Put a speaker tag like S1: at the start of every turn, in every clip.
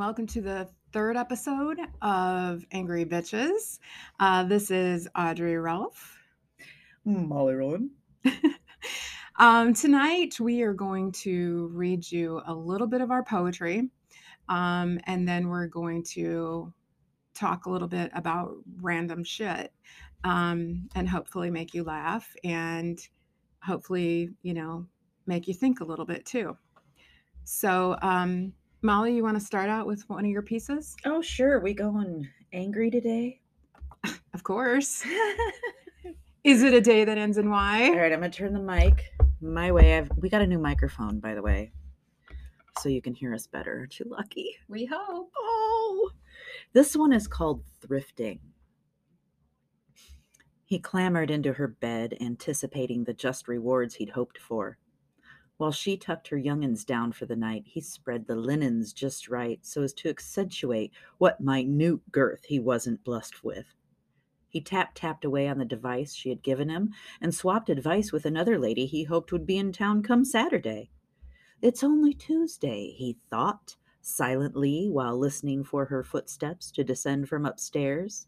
S1: welcome to the third episode of Angry Bitches. Uh, this is Audrey Ralph.
S2: Molly Rowan.
S1: um, tonight, we are going to read you a little bit of our poetry, um, and then we're going to talk a little bit about random shit um, and hopefully make you laugh and hopefully, you know, make you think a little bit too. So, um, Molly, you want to start out with one of your pieces?
S2: Oh, sure. We going angry today?
S1: Of course. Is it a day that ends in Y?
S2: All right, I'm gonna turn the mic my way. I've we got a new microphone, by the way, so you can hear us better. Aren't you lucky?
S1: We hope.
S2: Oh, this one is called thrifting. He clambered into her bed, anticipating the just rewards he'd hoped for. While she tucked her young'uns down for the night, he spread the linens just right so as to accentuate what minute girth he wasn't blessed with. He tap tapped away on the device she had given him and swapped advice with another lady he hoped would be in town come Saturday. It's only Tuesday, he thought, silently while listening for her footsteps to descend from upstairs.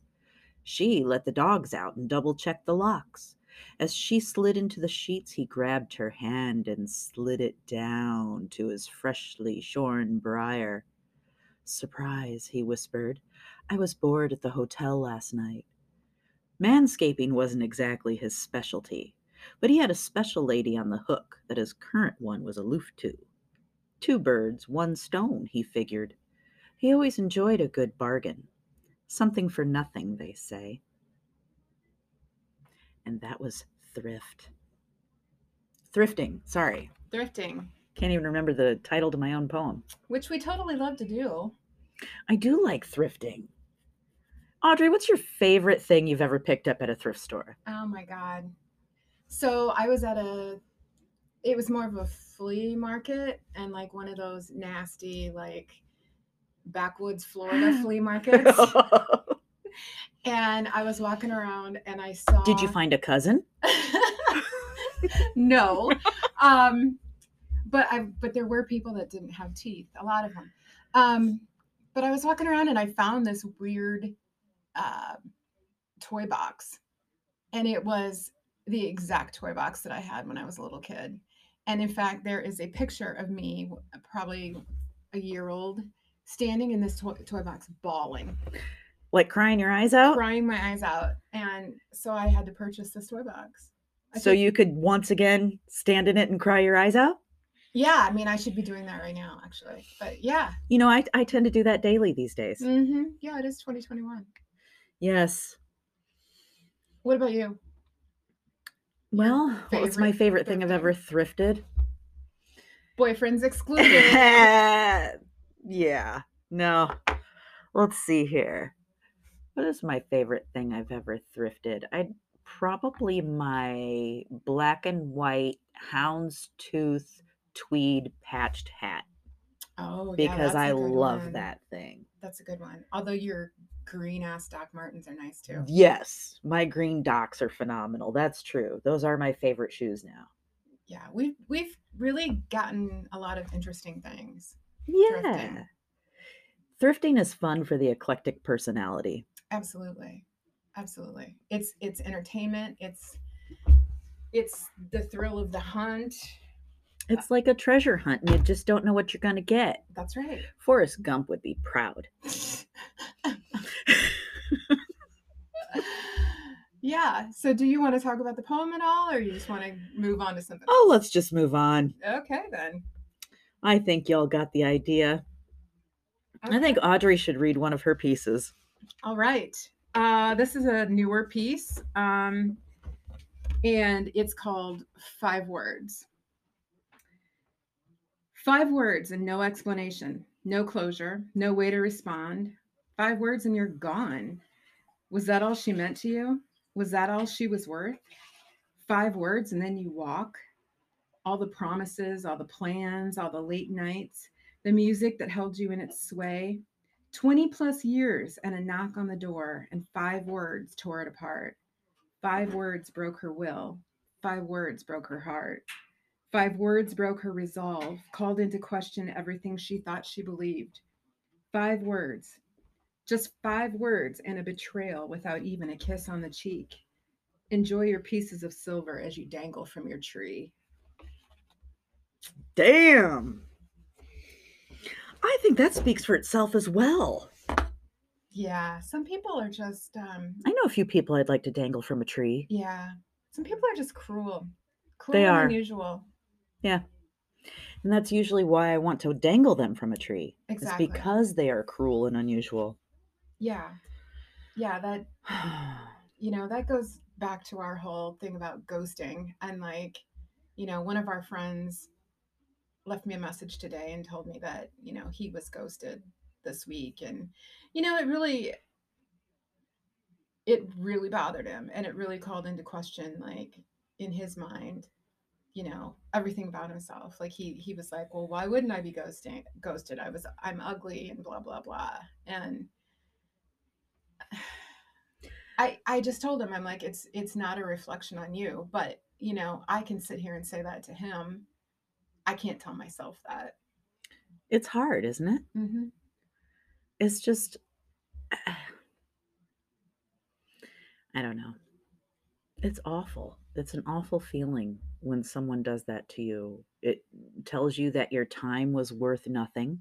S2: She let the dogs out and double checked the locks. As she slid into the sheets, he grabbed her hand and slid it down to his freshly shorn briar. Surprise, he whispered. I was bored at the hotel last night. Manscaping wasn't exactly his specialty, but he had a special lady on the hook that his current one was aloof to. Two birds, one stone, he figured. He always enjoyed a good bargain. Something for nothing, they say. And that was thrift. Thrifting, sorry.
S1: Thrifting,
S2: Can't even remember the title to my own poem.
S1: which we totally love to do.
S2: I do like thrifting. Audrey, what's your favorite thing you've ever picked up at a thrift store?
S1: Oh my God. So I was at a, it was more of a flea market and like one of those nasty, like backwoods Florida flea markets. And I was walking around and I saw.
S2: Did you find a cousin?
S1: no. Um, but I but there were people that didn't have teeth, a lot of them. Um, but I was walking around and I found this weird uh, toy box, and it was the exact toy box that I had when I was a little kid. And in fact, there is a picture of me, probably a year old, standing in this toy, toy box, bawling,
S2: Like crying your eyes out?
S1: crying my eyes out. And so I had to purchase this toy box. I
S2: So
S1: think-
S2: you could once again stand in it and cry your eyes out?
S1: Yeah, I mean, I should be doing that right now, actually. But yeah,
S2: You know, I, I tend to do that daily these days.
S1: hmm yeah, it is 2021.
S2: Yes.
S1: What about you?
S2: Well, what's my
S1: favorite
S2: favorite thing I've ever thrifted?
S1: Boyfriends excluded.
S2: yeah. No. Let's see here. What is my favorite thing I've ever thrifted? I'd probably my black and white houndstooth tweed patched hat
S1: oh, yeah,
S2: because
S1: that's a
S2: I
S1: good
S2: love
S1: one.
S2: that thing.
S1: That's a good one. Although your green ass Doc Martens are nice too.
S2: Yes, my green Docs are phenomenal. That's true. Those are my favorite shoes now.
S1: Yeah, we've we've really gotten a lot of interesting things.
S2: Yeah. Thrifting is fun for the eclectic personality.
S1: Absolutely, absolutely. It's it's entertainment. It's it's the thrill of the hunt.
S2: It's like a treasure hunt and you just don't know what you're going to get.
S1: That's right.
S2: Forrest Gump would be proud.
S1: yeah. So, do you want to talk about the poem at all, or you just want to move on to something?
S2: Oh,
S1: else?
S2: let's just move on.
S1: Okay then.
S2: I think y'all got the idea. I think Audrey should read one of her pieces.
S1: All right. Uh, this is a newer piece, um, and it's called Five Words. Five words and no explanation, no closure, no way to respond. Five words and you're gone. Was that all she meant to you? Was that all she was worth? Five words and then you walk. All the promises, all the plans, all the late nights, the music that held you in its sway. 20 plus years and a knock on the door, and five words tore it apart. Five words broke her will. Five words broke her heart. Five words broke her resolve, called into question everything she thought she believed. Five words. Just five words and a betrayal without even a kiss on the cheek. Enjoy your pieces of silver as you dangle from your tree.
S2: Damn. I think that speaks for itself as well.
S1: Yeah, some people are just um
S2: I know a few people I'd like to dangle from a tree.
S1: yeah. Some people are just cruel. Cruel
S2: They
S1: and
S2: are.
S1: unusual.
S2: Yeah, and that's usually why I want to dangle them from a tree.
S1: Exactly.
S2: It's because they are cruel and unusual.
S1: Yeah. Yeah, that you know, that goes back to our whole thing about ghosting. And like, you know, one of our friends left me a message today and told me that, you know, he was ghosted this week. And, you know, it really, it really bothered him. And it really called into question, like, in his mind, you know, everything about himself. Like he he was like, Well, why wouldn't I be ghosting ghosted? I was I'm ugly and blah blah blah. And I I just told him I'm like it's it's not a reflection on you, but you know, I can sit here and say that to him. I can't tell myself that.
S2: it's hard, isn't it?
S1: hmm
S2: It's just I don't know. It's awful. It's an awful feeling when someone does that to you. It tells you that your time was worth nothing,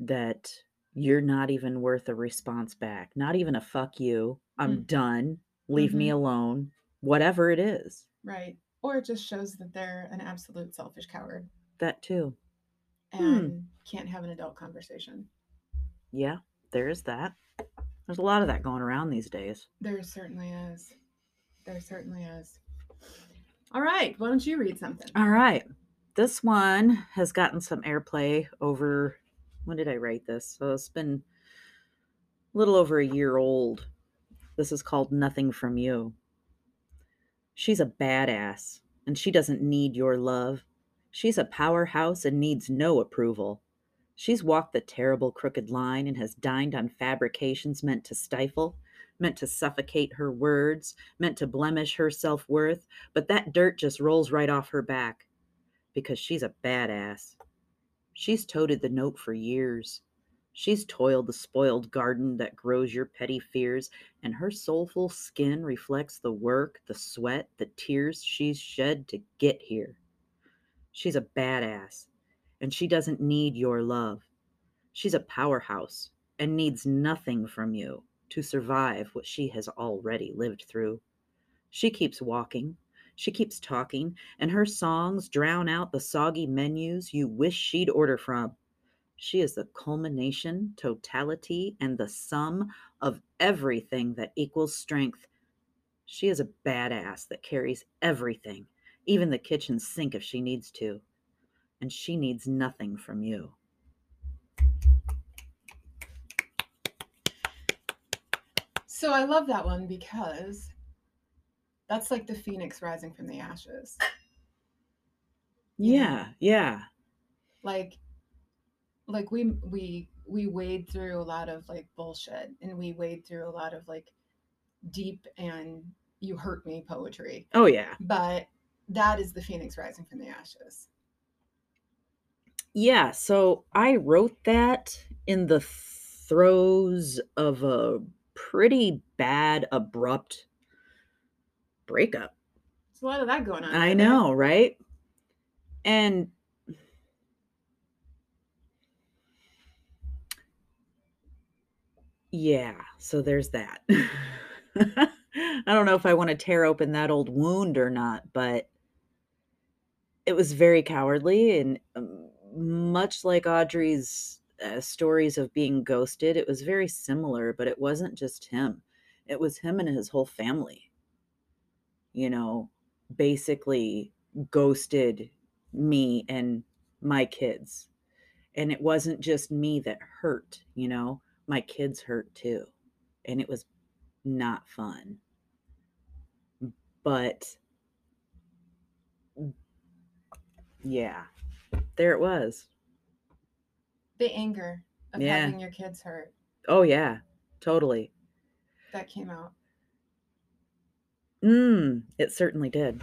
S2: that you're not even worth a response back, not even a fuck you. I'm
S1: Mm.
S2: done. Leave me alone. Whatever it is.
S1: Right. Or it just shows that they're an absolute selfish coward
S2: That too. Hmm.
S1: and can't have an adult conversation.
S2: Yeah, there is that. There's a lot of that going around these days.
S1: There certainly is. There certainly is. All right. Why don't you read something?
S2: All right. This one has gotten some airplay over when did I write this? So it's been a little over a year old. This is called Nothing From You. She's a badass and she doesn't need your love. She's a powerhouse and needs no approval. She's walked the terrible crooked line and has dined on fabrications meant to stifle, meant to suffocate her words, meant to blemish her self worth, but that dirt just rolls right off her back because she's a badass. She's toted the note for years. She's toiled the spoiled garden that grows your petty fears, and her soulful skin reflects the work, the sweat, the tears she's shed to get here. She's a badass, and she doesn't need your love. She's a powerhouse and needs nothing from you to survive what she has already lived through. She keeps walking, she keeps talking, and her songs drown out the soggy menus you wish she'd order from. She is the culmination, totality, and the sum of everything that equals strength. She is a badass that carries everything, even the kitchen sink if she needs to. And she needs nothing from you.
S1: So I love that one because that's like the phoenix rising from the ashes.
S2: Yeah, yeah.
S1: Like like we we we wade through a lot of like bullshit and we wade through a lot of like deep and you hurt me poetry.
S2: Oh, yeah.
S1: But that is the phoenix rising from the ashes.
S2: Yeah, so I wrote that in the throes of a pretty bad, abrupt breakup.
S1: There's a lot of that going on.
S2: I know, right? And yeah, so there's that. I don't know if I want to tear open that old wound or not, but it was very cowardly and um, much like Audrey's uh, stories of being ghosted, it was very similar, but it wasn't just him. It was him and his whole family. You know, basically ghosted me and my kids. And it wasn't just me that hurt, you know, my kids hurt too. And it was not fun. But yeah, there it was.
S1: The anger of
S2: Yeah.
S1: having your kids hurt
S2: Oh, yeah, totally.
S1: that came out.
S2: Mm, it certainly did.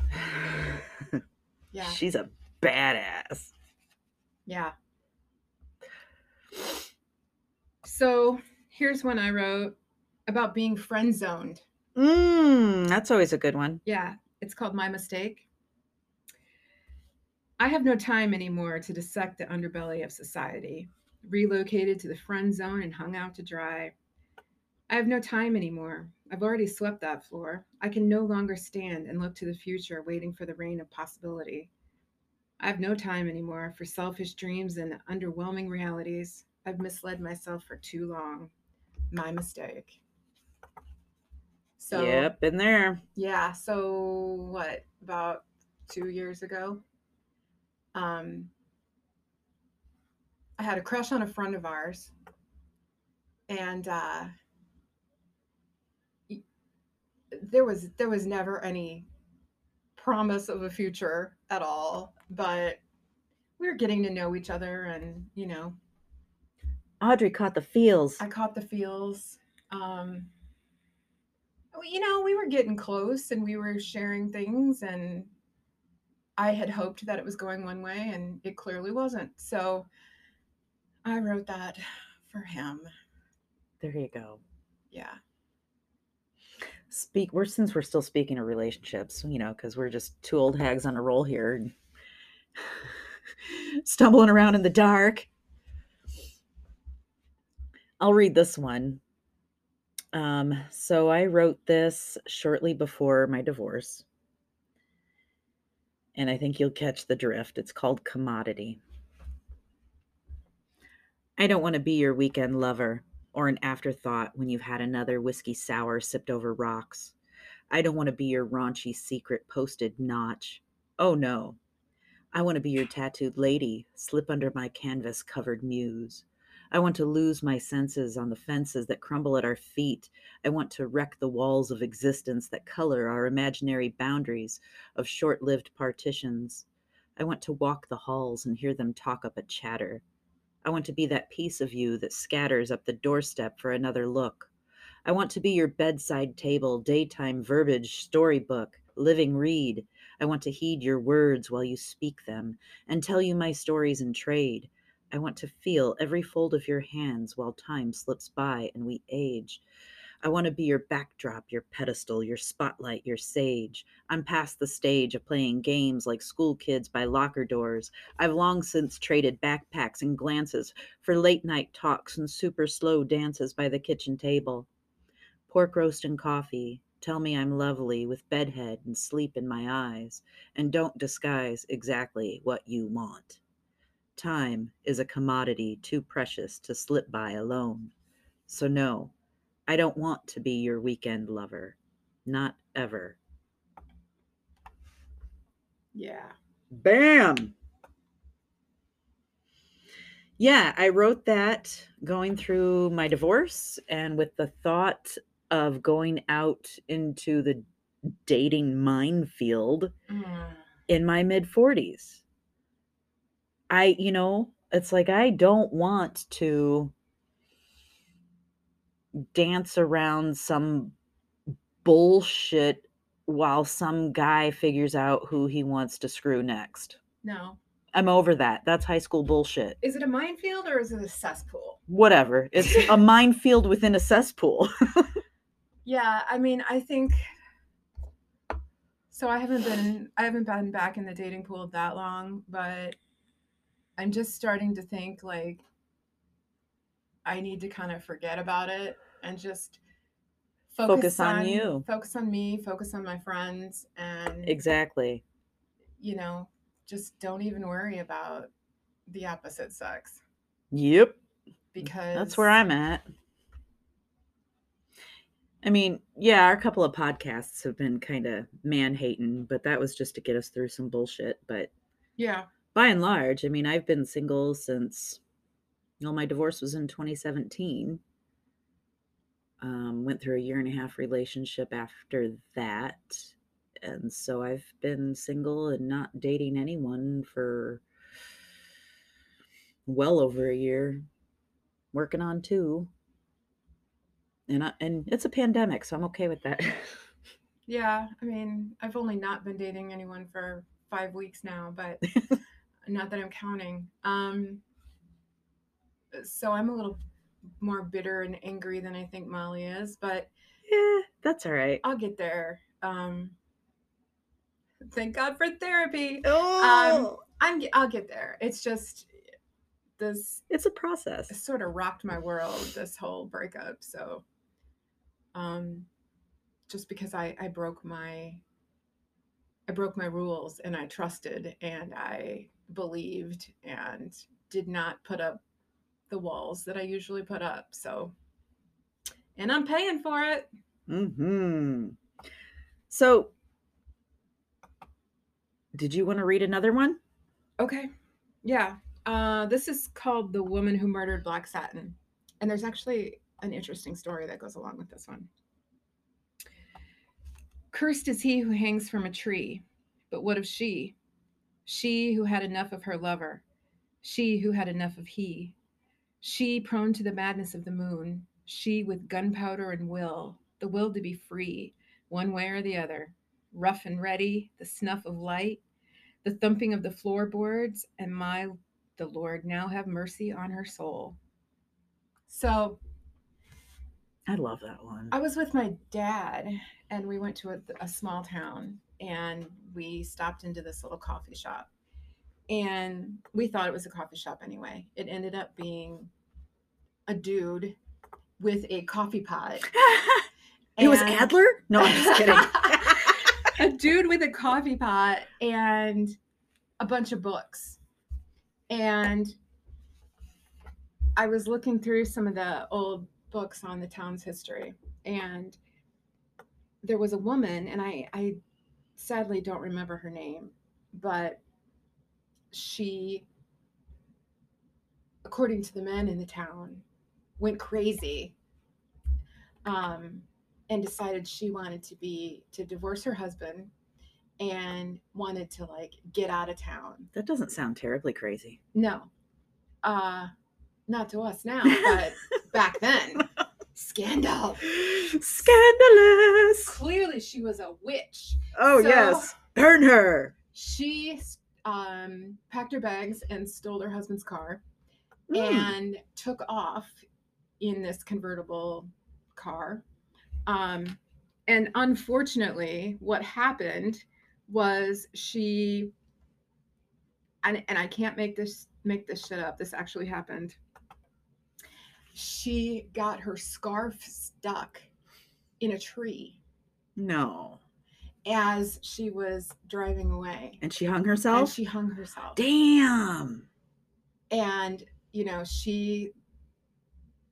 S1: Yeah.
S2: She's a badass.
S1: Yeah. So here's one I wrote about being friend zoned.
S2: Mm, that's always a good one.
S1: Yeah, it's called My Mistake. I have no time anymore to dissect the underbelly of society. Relocated to the friend zone and hung out to dry. I have no time anymore. I've already swept that floor. I can no longer stand and look to the future, waiting for the rain of possibility. I have no time anymore for selfish dreams and underwhelming realities. I've misled myself for too long. My mistake. So,
S2: yep, been there.
S1: yeah, so what, about two years ago? Um, I had a crush on a friend of ours, and uh, there was there was never any promise of a future at all, but we were getting to know each other, and you know,
S2: Audrey caught the feels.
S1: I caught the feels. Um, you know, we were getting close and we were sharing things, and I had hoped that it was going one way, and it clearly wasn't. So I wrote that for him.
S2: There you go.
S1: Yeah.
S2: Speak. We're since we're still speaking of relationships, you know, because we're just two old hags on a roll here, and stumbling around in the dark. I'll read this one. Um, so I wrote this shortly before my divorce. And I think you'll catch the drift. It's called Commodity. I don't want to be your weekend lover or an afterthought when you've had another whiskey sour sipped over rocks. I don't want to be your raunchy secret posted notch. Oh no. I want to be your tattooed lady, slip under my canvas covered muse. I want to lose my senses on the fences that crumble at our feet. I want to wreck the walls of existence that color our imaginary boundaries of short lived partitions. I want to walk the halls and hear them talk up a chatter. I want to be that piece of you that scatters up the doorstep for another look. I want to be your bedside table, daytime verbiage, storybook, living read. I want to heed your words while you speak them and tell you my stories in trade. I want to feel every fold of your hands while time slips by and we age. I want to be your backdrop, your pedestal, your spotlight, your sage. I'm past the stage of playing games like school kids by locker doors. I've long since traded backpacks and glances for late night talks and super slow dances by the kitchen table. Pork roast and coffee. Tell me I'm lovely with bedhead and sleep in my eyes, and don't disguise exactly what you want. Time is a commodity too precious to slip by alone. So, no, I don't want to be your weekend lover. Not ever.
S1: Yeah.
S2: Bam! Yeah, I wrote that going through my divorce and with the thought of going out into the dating minefield
S1: Mm.
S2: in my mid 40s. I, you know, it's like I don't want to dance around some bullshit while some guy figures out who he wants to screw next.
S1: No.
S2: I'm over that. That's high school bullshit.
S1: Is it a minefield or is it a cesspool?
S2: Whatever. It's a minefield within a cesspool.
S1: Yeah, I mean, I think so I haven't been I haven't been back in the dating pool that long, but I'm just starting to think like I need to kind of forget about it and just
S2: Focus on you.
S1: Focus on me, focus on my friends and
S2: exactly.
S1: you know, just don't even worry about the opposite sex
S2: Yep.
S1: because
S2: That's where I'm at. I mean, yeah, our couple of podcasts have been kind of man hating, but that was just to get us through some bullshit. But
S1: Yeah.
S2: By and large, I mean, I've been single since, well, my divorce was in 2017. Um, went through a year and a half relationship after that. And so I've been single and not dating anyone for well over a year, working on two. And I, and it's a pandemic, so I'm okay with that.
S1: Yeah, I mean, I've only not been dating anyone for five weeks now, but not that I'm counting. Um, so I'm a little more bitter and angry than I think Molly is, but
S2: Yeah, that's all right.
S1: I'll get there. Um, thank God for therapy.
S2: Oh,
S1: I'm I'll get there. It's just this
S2: it's a process.
S1: It sort of rocked my world this whole breakup. So, um, just because I I broke my I broke my rules and I trusted and I believed and did not put up the walls that I usually put up. So, and I'm paying for it.
S2: Hmm. So, did you want to read another one?
S1: Okay. Yeah. Uh, this is called The Woman Who Murdered Black Satin. And there's actually an interesting story that goes along with this one. Cursed is he who hangs from a tree. But what of she? She who had enough of her lover. She who had enough of he. She prone to the madness of the moon. She with gunpowder and will, the will to be free, one way or the other. Rough and ready, the snuff of light, the thumping of the floorboards, and my the Lord now have mercy on her soul. So
S2: I love that one.
S1: I was with my dad, and we went to a, a small town, and we stopped into this little coffee shop, and we thought it was a coffee shop anyway. It ended up being a dude with a coffee pot.
S2: it was Adler? No, I'm just kidding.
S1: a dude with a coffee pot and a bunch of books. And I was looking through some of the old books on the town's history, and there was a woman, and I, I sadly don't remember her name, but she, according to the men in the town, went crazy um, and decided she wanted to be to divorce her husband and wanted to like get out of town.
S2: that doesn't sound terribly crazy.
S1: No, uh, not to us now, but back then, scandal.
S2: Scandalous.
S1: She was a witch.
S2: Oh,
S1: So-
S2: yes. Burn her.
S1: She um, packed her bags and stole her husband's car
S2: Mm.
S1: and took off in this convertible car. Um, and unfortunately, what happened was she and, and I can't make this make this shit up. This actually happened. She got her scarf stuck in a tree
S2: No.
S1: as she was driving away.
S2: And she hung herself?
S1: And she hung herself.
S2: Damn.
S1: and you know she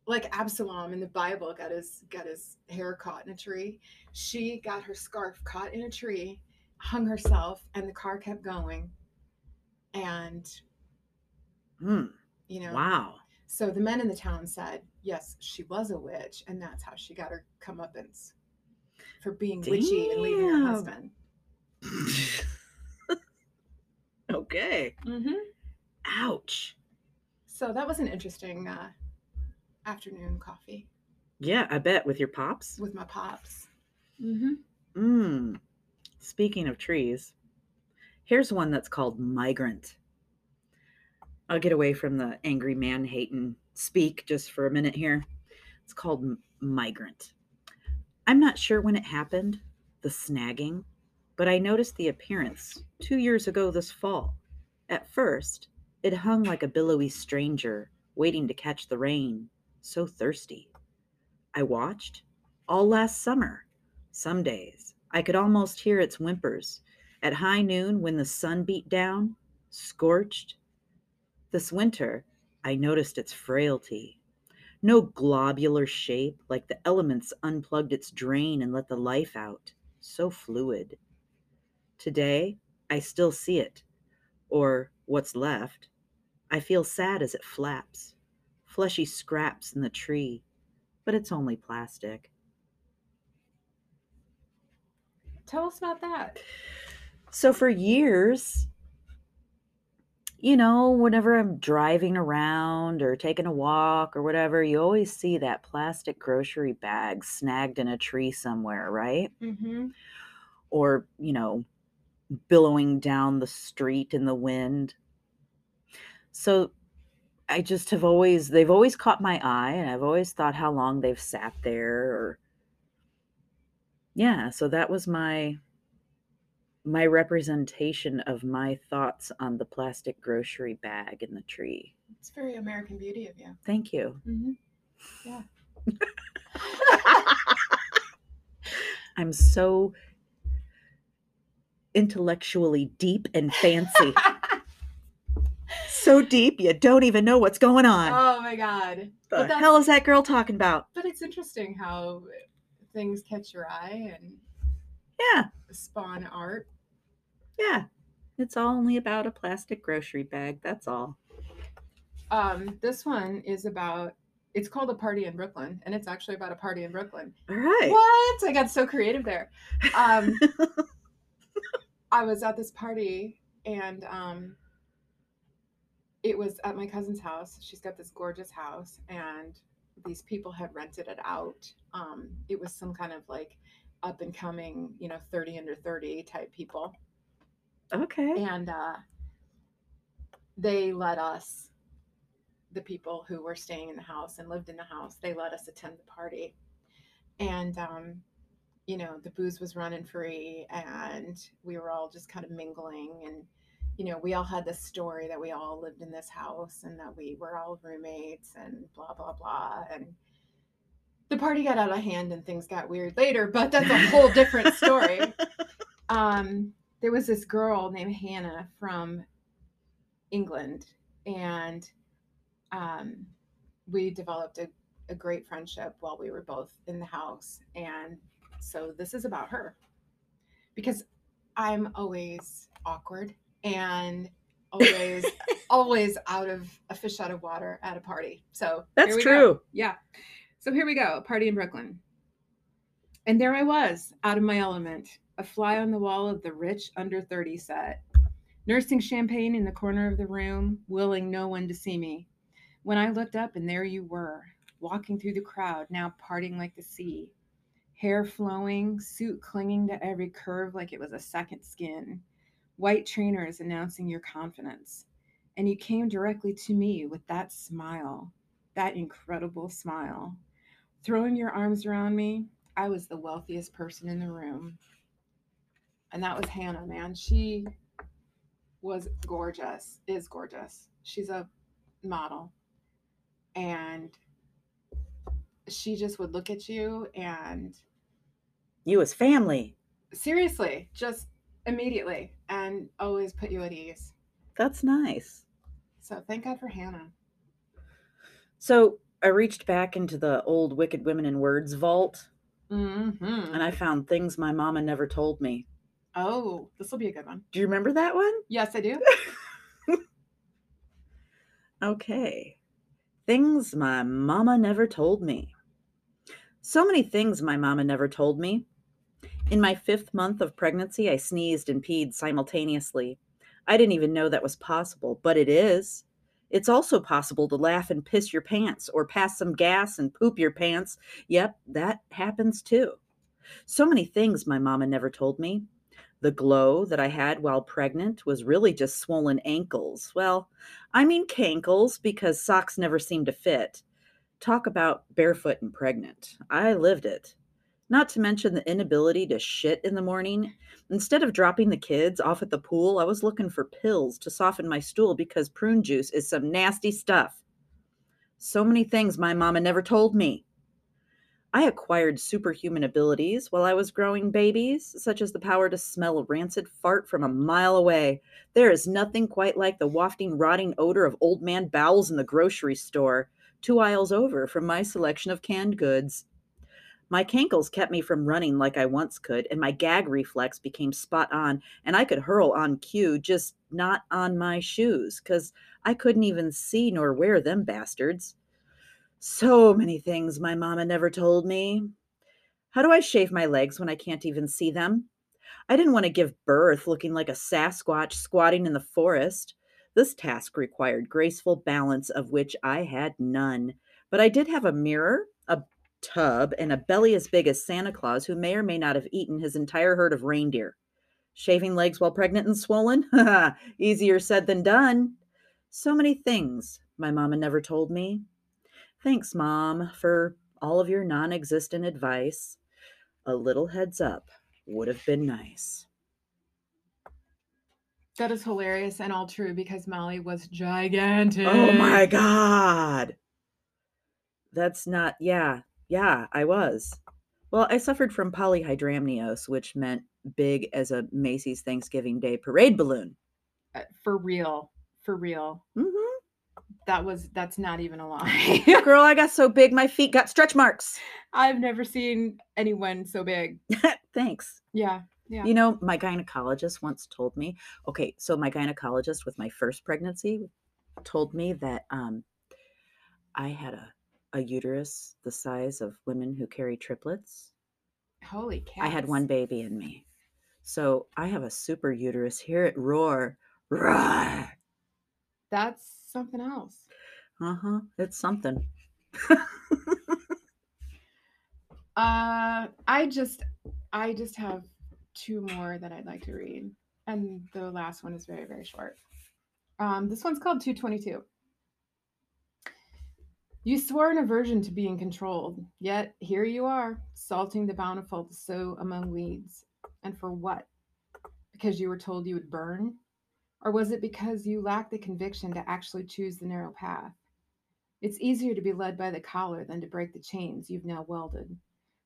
S1: like absalom in the bible got his got his hair caught in a tree she got her scarf caught in a tree hung herself and the car kept going and
S2: Hmm.
S1: you know
S2: Wow.
S1: so the men in the town said yes she was a witch and that's how she got her comeuppance for being witchy and leaving her husband
S2: okay.
S1: hmm
S2: Ouch.
S1: so that was an interesting uh, afternoon coffee
S2: Yeah, I bet with your pops.
S1: with my pops mm-hmm.
S2: Mmm. Speaking of trees, here's one that's called Migrant. I'll get away from the angry man hating speak just for a minute here. It's called Migrant. I'm not sure when it happened, the snagging, but I noticed the appearance two years ago this fall. At first, it hung like a billowy stranger waiting to catch the rain, so thirsty. I watched all last summer. Some days I could almost hear its whimpers. At high noon, when the sun beat down, scorched. This winter, I noticed its frailty. No globular shape, like the elements unplugged its drain and let the life out. So fluid. Today, I still see it, or what's left. I feel sad as it flaps. Fleshy scraps in the tree, but it's only plastic.
S1: tell us about that
S2: So for years, you know, whenever I'm driving around or taking a walk or whatever, you always see that plastic grocery bag snagged in a tree somewhere, right?
S1: mm-hmm.
S2: Or, you know, billowing down the street in the wind. So I just have always they've always caught my eye and I've always thought how long they've sat there or yeah, so that was my my representation of my thoughts on the plastic grocery bag in the tree.
S1: It's very American Beauty of you.
S2: Thank you.
S1: Mm-hmm. Yeah.
S2: I'm so intellectually deep and fancy. so deep you don't even know what's going on.
S1: oh my God. What the
S2: hell is that girl talking about?
S1: But it's interesting how things catch your eye and
S2: Yeah,
S1: spawn art.
S2: Yeah. It's all only about a plastic grocery bag. That's all.
S1: Um, this one is about. It's called a party in Brooklyn, and it's actually about a party in Brooklyn.
S2: All right.
S1: What? I got so creative there. Um, I was at this party and um, it was at my cousin's house. She's got this gorgeous house and these people had rented it out. Um, it was some kind of like up and coming, you know, 30 under 30 type people.
S2: Okay.
S1: And uh, they let us, the people who were staying in the house and lived in the house, they let us attend the party. And, um, you know, the booze was running free and we were all just kind of mingling. And, you know, we all had this story that we all lived in this house and that we were all roommates and blah, blah, blah. And the party got out of hand and things got weird later, but that's a whole different story. Um, there was this girl named Hannah from England, and um, we developed a, a great friendship while we were both in the house. And so this is about her because I'm always awkward and always, always out of a fish out of water at a party. So
S2: That's
S1: we go.
S2: true.
S1: Yeah. So here we go, party in Brooklyn. And there I was, out of my element, a fly on the wall of the rich under 30 set, nursing champagne in the corner of the room, willing no one to see me. When I looked up, and there you were, walking through the crowd, now parting like the sea, hair flowing, suit clinging to every curve like it was a second skin, white trainers announcing your confidence. And you came directly to me with that smile, that incredible smile. Throwing your arms around me, I was the wealthiest person in the room. And that was Hannah, man. She was gorgeous, is gorgeous. She's a model. And she just would look at you and
S2: You as family.
S1: seriously, just immediately and always put you at ease.
S2: That's nice.
S1: So thank God for Hannah.
S2: So I reached back into the old Wicked Women in Words vault
S1: Mm-hmm.
S2: and I found things my mama never told me.
S1: Oh, this will be a good one.
S2: Do you remember that one?
S1: Yes, I do.
S2: Okay. Things my mama never told me. So many things my mama never told me. In my fifth month of pregnancy, I sneezed and peed simultaneously. I didn't even know that was possible, but it is. It's also possible to laugh and piss your pants or pass some gas and poop your pants. Yep, that happens too. So many things my mama never told me. The glow that I had while pregnant was really just swollen ankles. Well, I mean cankles because socks never seem to fit. Talk about barefoot and pregnant. I lived it. Not to mention the inability to shit in the morning. Instead of dropping the kids off at the pool, I was looking for pills to soften my stool because prune juice is some nasty stuff. So many things my mama never told me. I acquired superhuman abilities while I was growing babies, such as the power to smell a rancid fart from a mile away. There is nothing quite like the wafting, rotting odor of old man bowels in the grocery store, two aisles over from my selection of canned goods. My cankles kept me from running like I once could, and my gag reflex became spot on, and I could hurl on cue, just not on my shoes, 'cause I couldn't even see nor wear them bastards. So many things my mama never told me. How do I shave my legs when I can't even see them? I didn't want to give birth looking like a Sasquatch squatting in the forest. This task required graceful balance, of which I had none. But I did have a mirror, a tub, and a belly as big as Santa Claus, who may or may not have eaten his entire herd of reindeer. Shaving legs while pregnant and swollen? Easier said than done. So many things My mama never told me. Thanks, Mom, for all of your non existent advice. A little heads up would have been nice.
S1: That is hilarious and all true because Molly was gigantic.
S2: Oh my God. That's not, yeah, yeah, I was. Well, I suffered from polyhydramnios, which meant big as a Macy's Thanksgiving Day parade balloon.
S1: Uh, For real. For real.
S2: hmm
S1: That was that's not even a lie.
S2: Girl, I got so big, my feet got stretch marks.
S1: I've never seen anyone so big.
S2: Thanks.
S1: Yeah. Yeah.
S2: You know, my gynecologist once told me, okay, so my gynecologist with my first pregnancy told me that um, I had a, a uterus the size of women who carry triplets.
S1: Holy cow.
S2: I had one baby in me. So I have a super uterus here at Roar. Roar.
S1: That's something else.
S2: Uh huh. It's something.
S1: Uh I just I just have two more that I'd like to read. And the last one is very, very short. Um, this one's called 222. You swore an aversion to being controlled, yet here you are, salting the bountiful to sow among weeds. And for what? Because you were told you would burn? Or was it because you lacked the conviction to actually choose the narrow path? It's easier to be led by the collar than to break the chains you've now welded,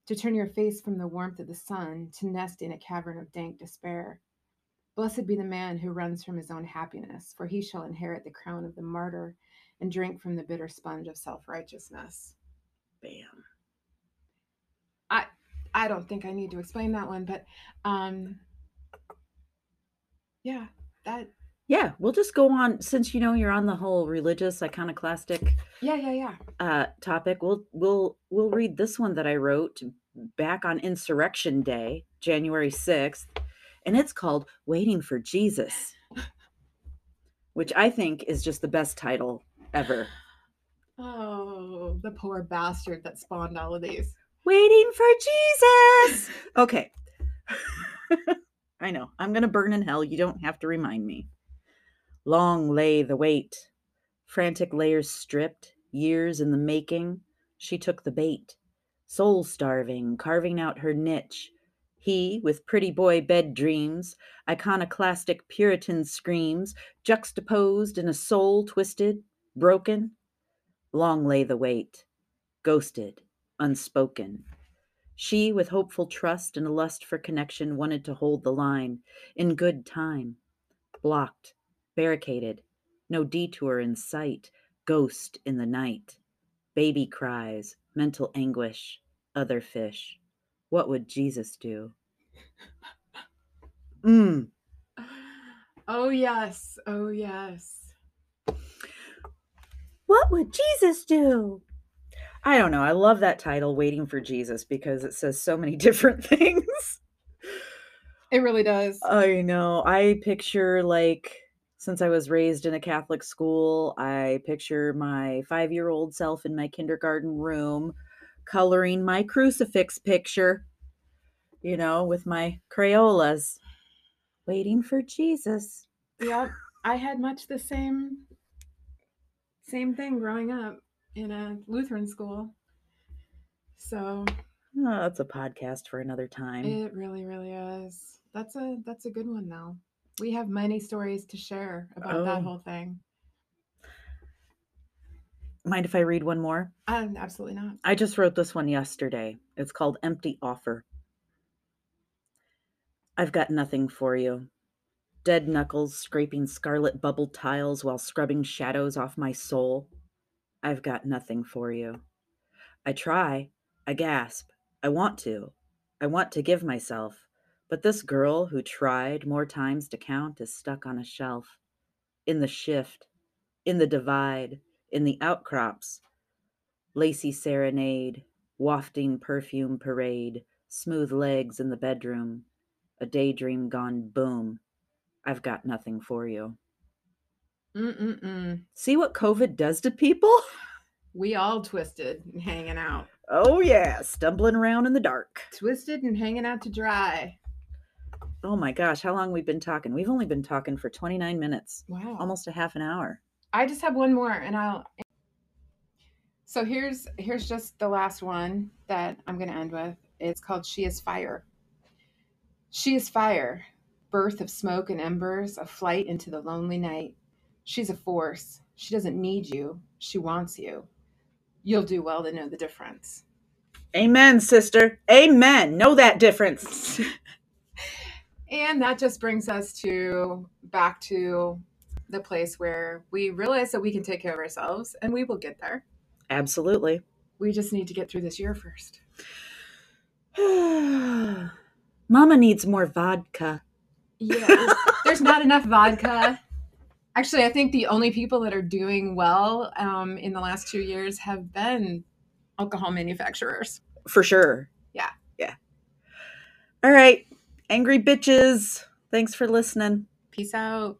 S1: to turn your face from the warmth of the sun to nest in a cavern of dank despair. Blessed be the man who runs from his own happiness, for he shall inherit the crown of the martyr and drink from the bitter sponge of self righteousness.
S2: Bam.
S1: I I don't think I need to explain that one, but um, yeah, that
S2: Yeah, we'll just go on since you know you're on the whole religious iconoclastic
S1: yeah yeah yeah.
S2: uh topic. We'll we'll we'll read this one that I wrote back on Insurrection Day, January 6th, and it's called Waiting for Jesus. Which I think is just the best title ever.
S1: Oh, the poor bastard that spawned all of these.
S2: Waiting for Jesus. Okay. I know. I'm going to burn in hell. You don't have to remind me. Long lay the wait. Frantic layers stripped, years in the making. She took the bait. Soul starving, carving out her niche. He, with pretty boy bed dreams, iconoclastic Puritan screams, juxtaposed in a soul twisted, broken. Long lay the wait. Ghosted, unspoken. She, with hopeful trust and a lust for connection, wanted to hold the line in good time. Blocked, barricaded, no detour in sight, ghost in the night. Baby cries, mental anguish, other fish. What would Jesus do? Mm.
S1: Oh yes, oh yes.
S2: What would Jesus do? I don't know. I love that title, Waiting for Jesus, because it says so many different things.
S1: It really does.
S2: I know. I picture like since I was raised in a Catholic school, I picture my 5-year-old self in my kindergarten room coloring my crucifix picture, you know, with my Crayolas, waiting for Jesus.
S1: Yep, I had much the same same thing growing up in a Lutheran school. So
S2: Oh, that's a podcast for another time.
S1: it really, really is. That's a that's a good one though. We have many stories to share about that
S2: Oh.
S1: whole thing.
S2: Mind if I read one more?
S1: Um, absolutely not.
S2: I just wrote this one yesterday. It's called Empty Offer. I've got nothing for you. Dead knuckles scraping scarlet bubble tiles while scrubbing shadows off my soul. I've got nothing for you. I try. I gasp. I want to. I want to give myself. But this girl who tried more times to count is stuck on a shelf. In the shift. In the divide. In the outcrops lacy serenade, wafting perfume parade, smooth legs in the bedroom, a daydream gone boom. I've got nothing for you.
S1: Mm-mm-mm.
S2: See what COVID does to people?
S1: We all twisted and hanging out.
S2: Oh, yeah, stumbling around in the dark.
S1: Twisted and hanging out to dry.
S2: Oh my gosh, how long we've been talking? We've only been talking for 29 minutes,
S1: Wow.
S2: almost a half an hour.
S1: I just have one more and I'll So here's here's just the last one that I'm going to end with. It's called She is Fire. She is fire, birth of smoke and embers, a flight into the lonely night. She's a force. She doesn't need you. She wants you. You'll do well to know the difference.
S2: Amen, sister. Amen. Know that difference.
S1: And that just brings us to back to the place where we realize that we can take care of ourselves and we will get there.
S2: Absolutely.
S1: We just need to get through this year first.
S2: Mama needs more vodka.
S1: Yeah, there's, not enough vodka. Actually, I think the only people that are doing well um, in the last two years have been alcohol manufacturers.
S2: For sure.
S1: Yeah.
S2: Yeah. All right. Angry bitches. Thanks for listening.
S1: Peace out.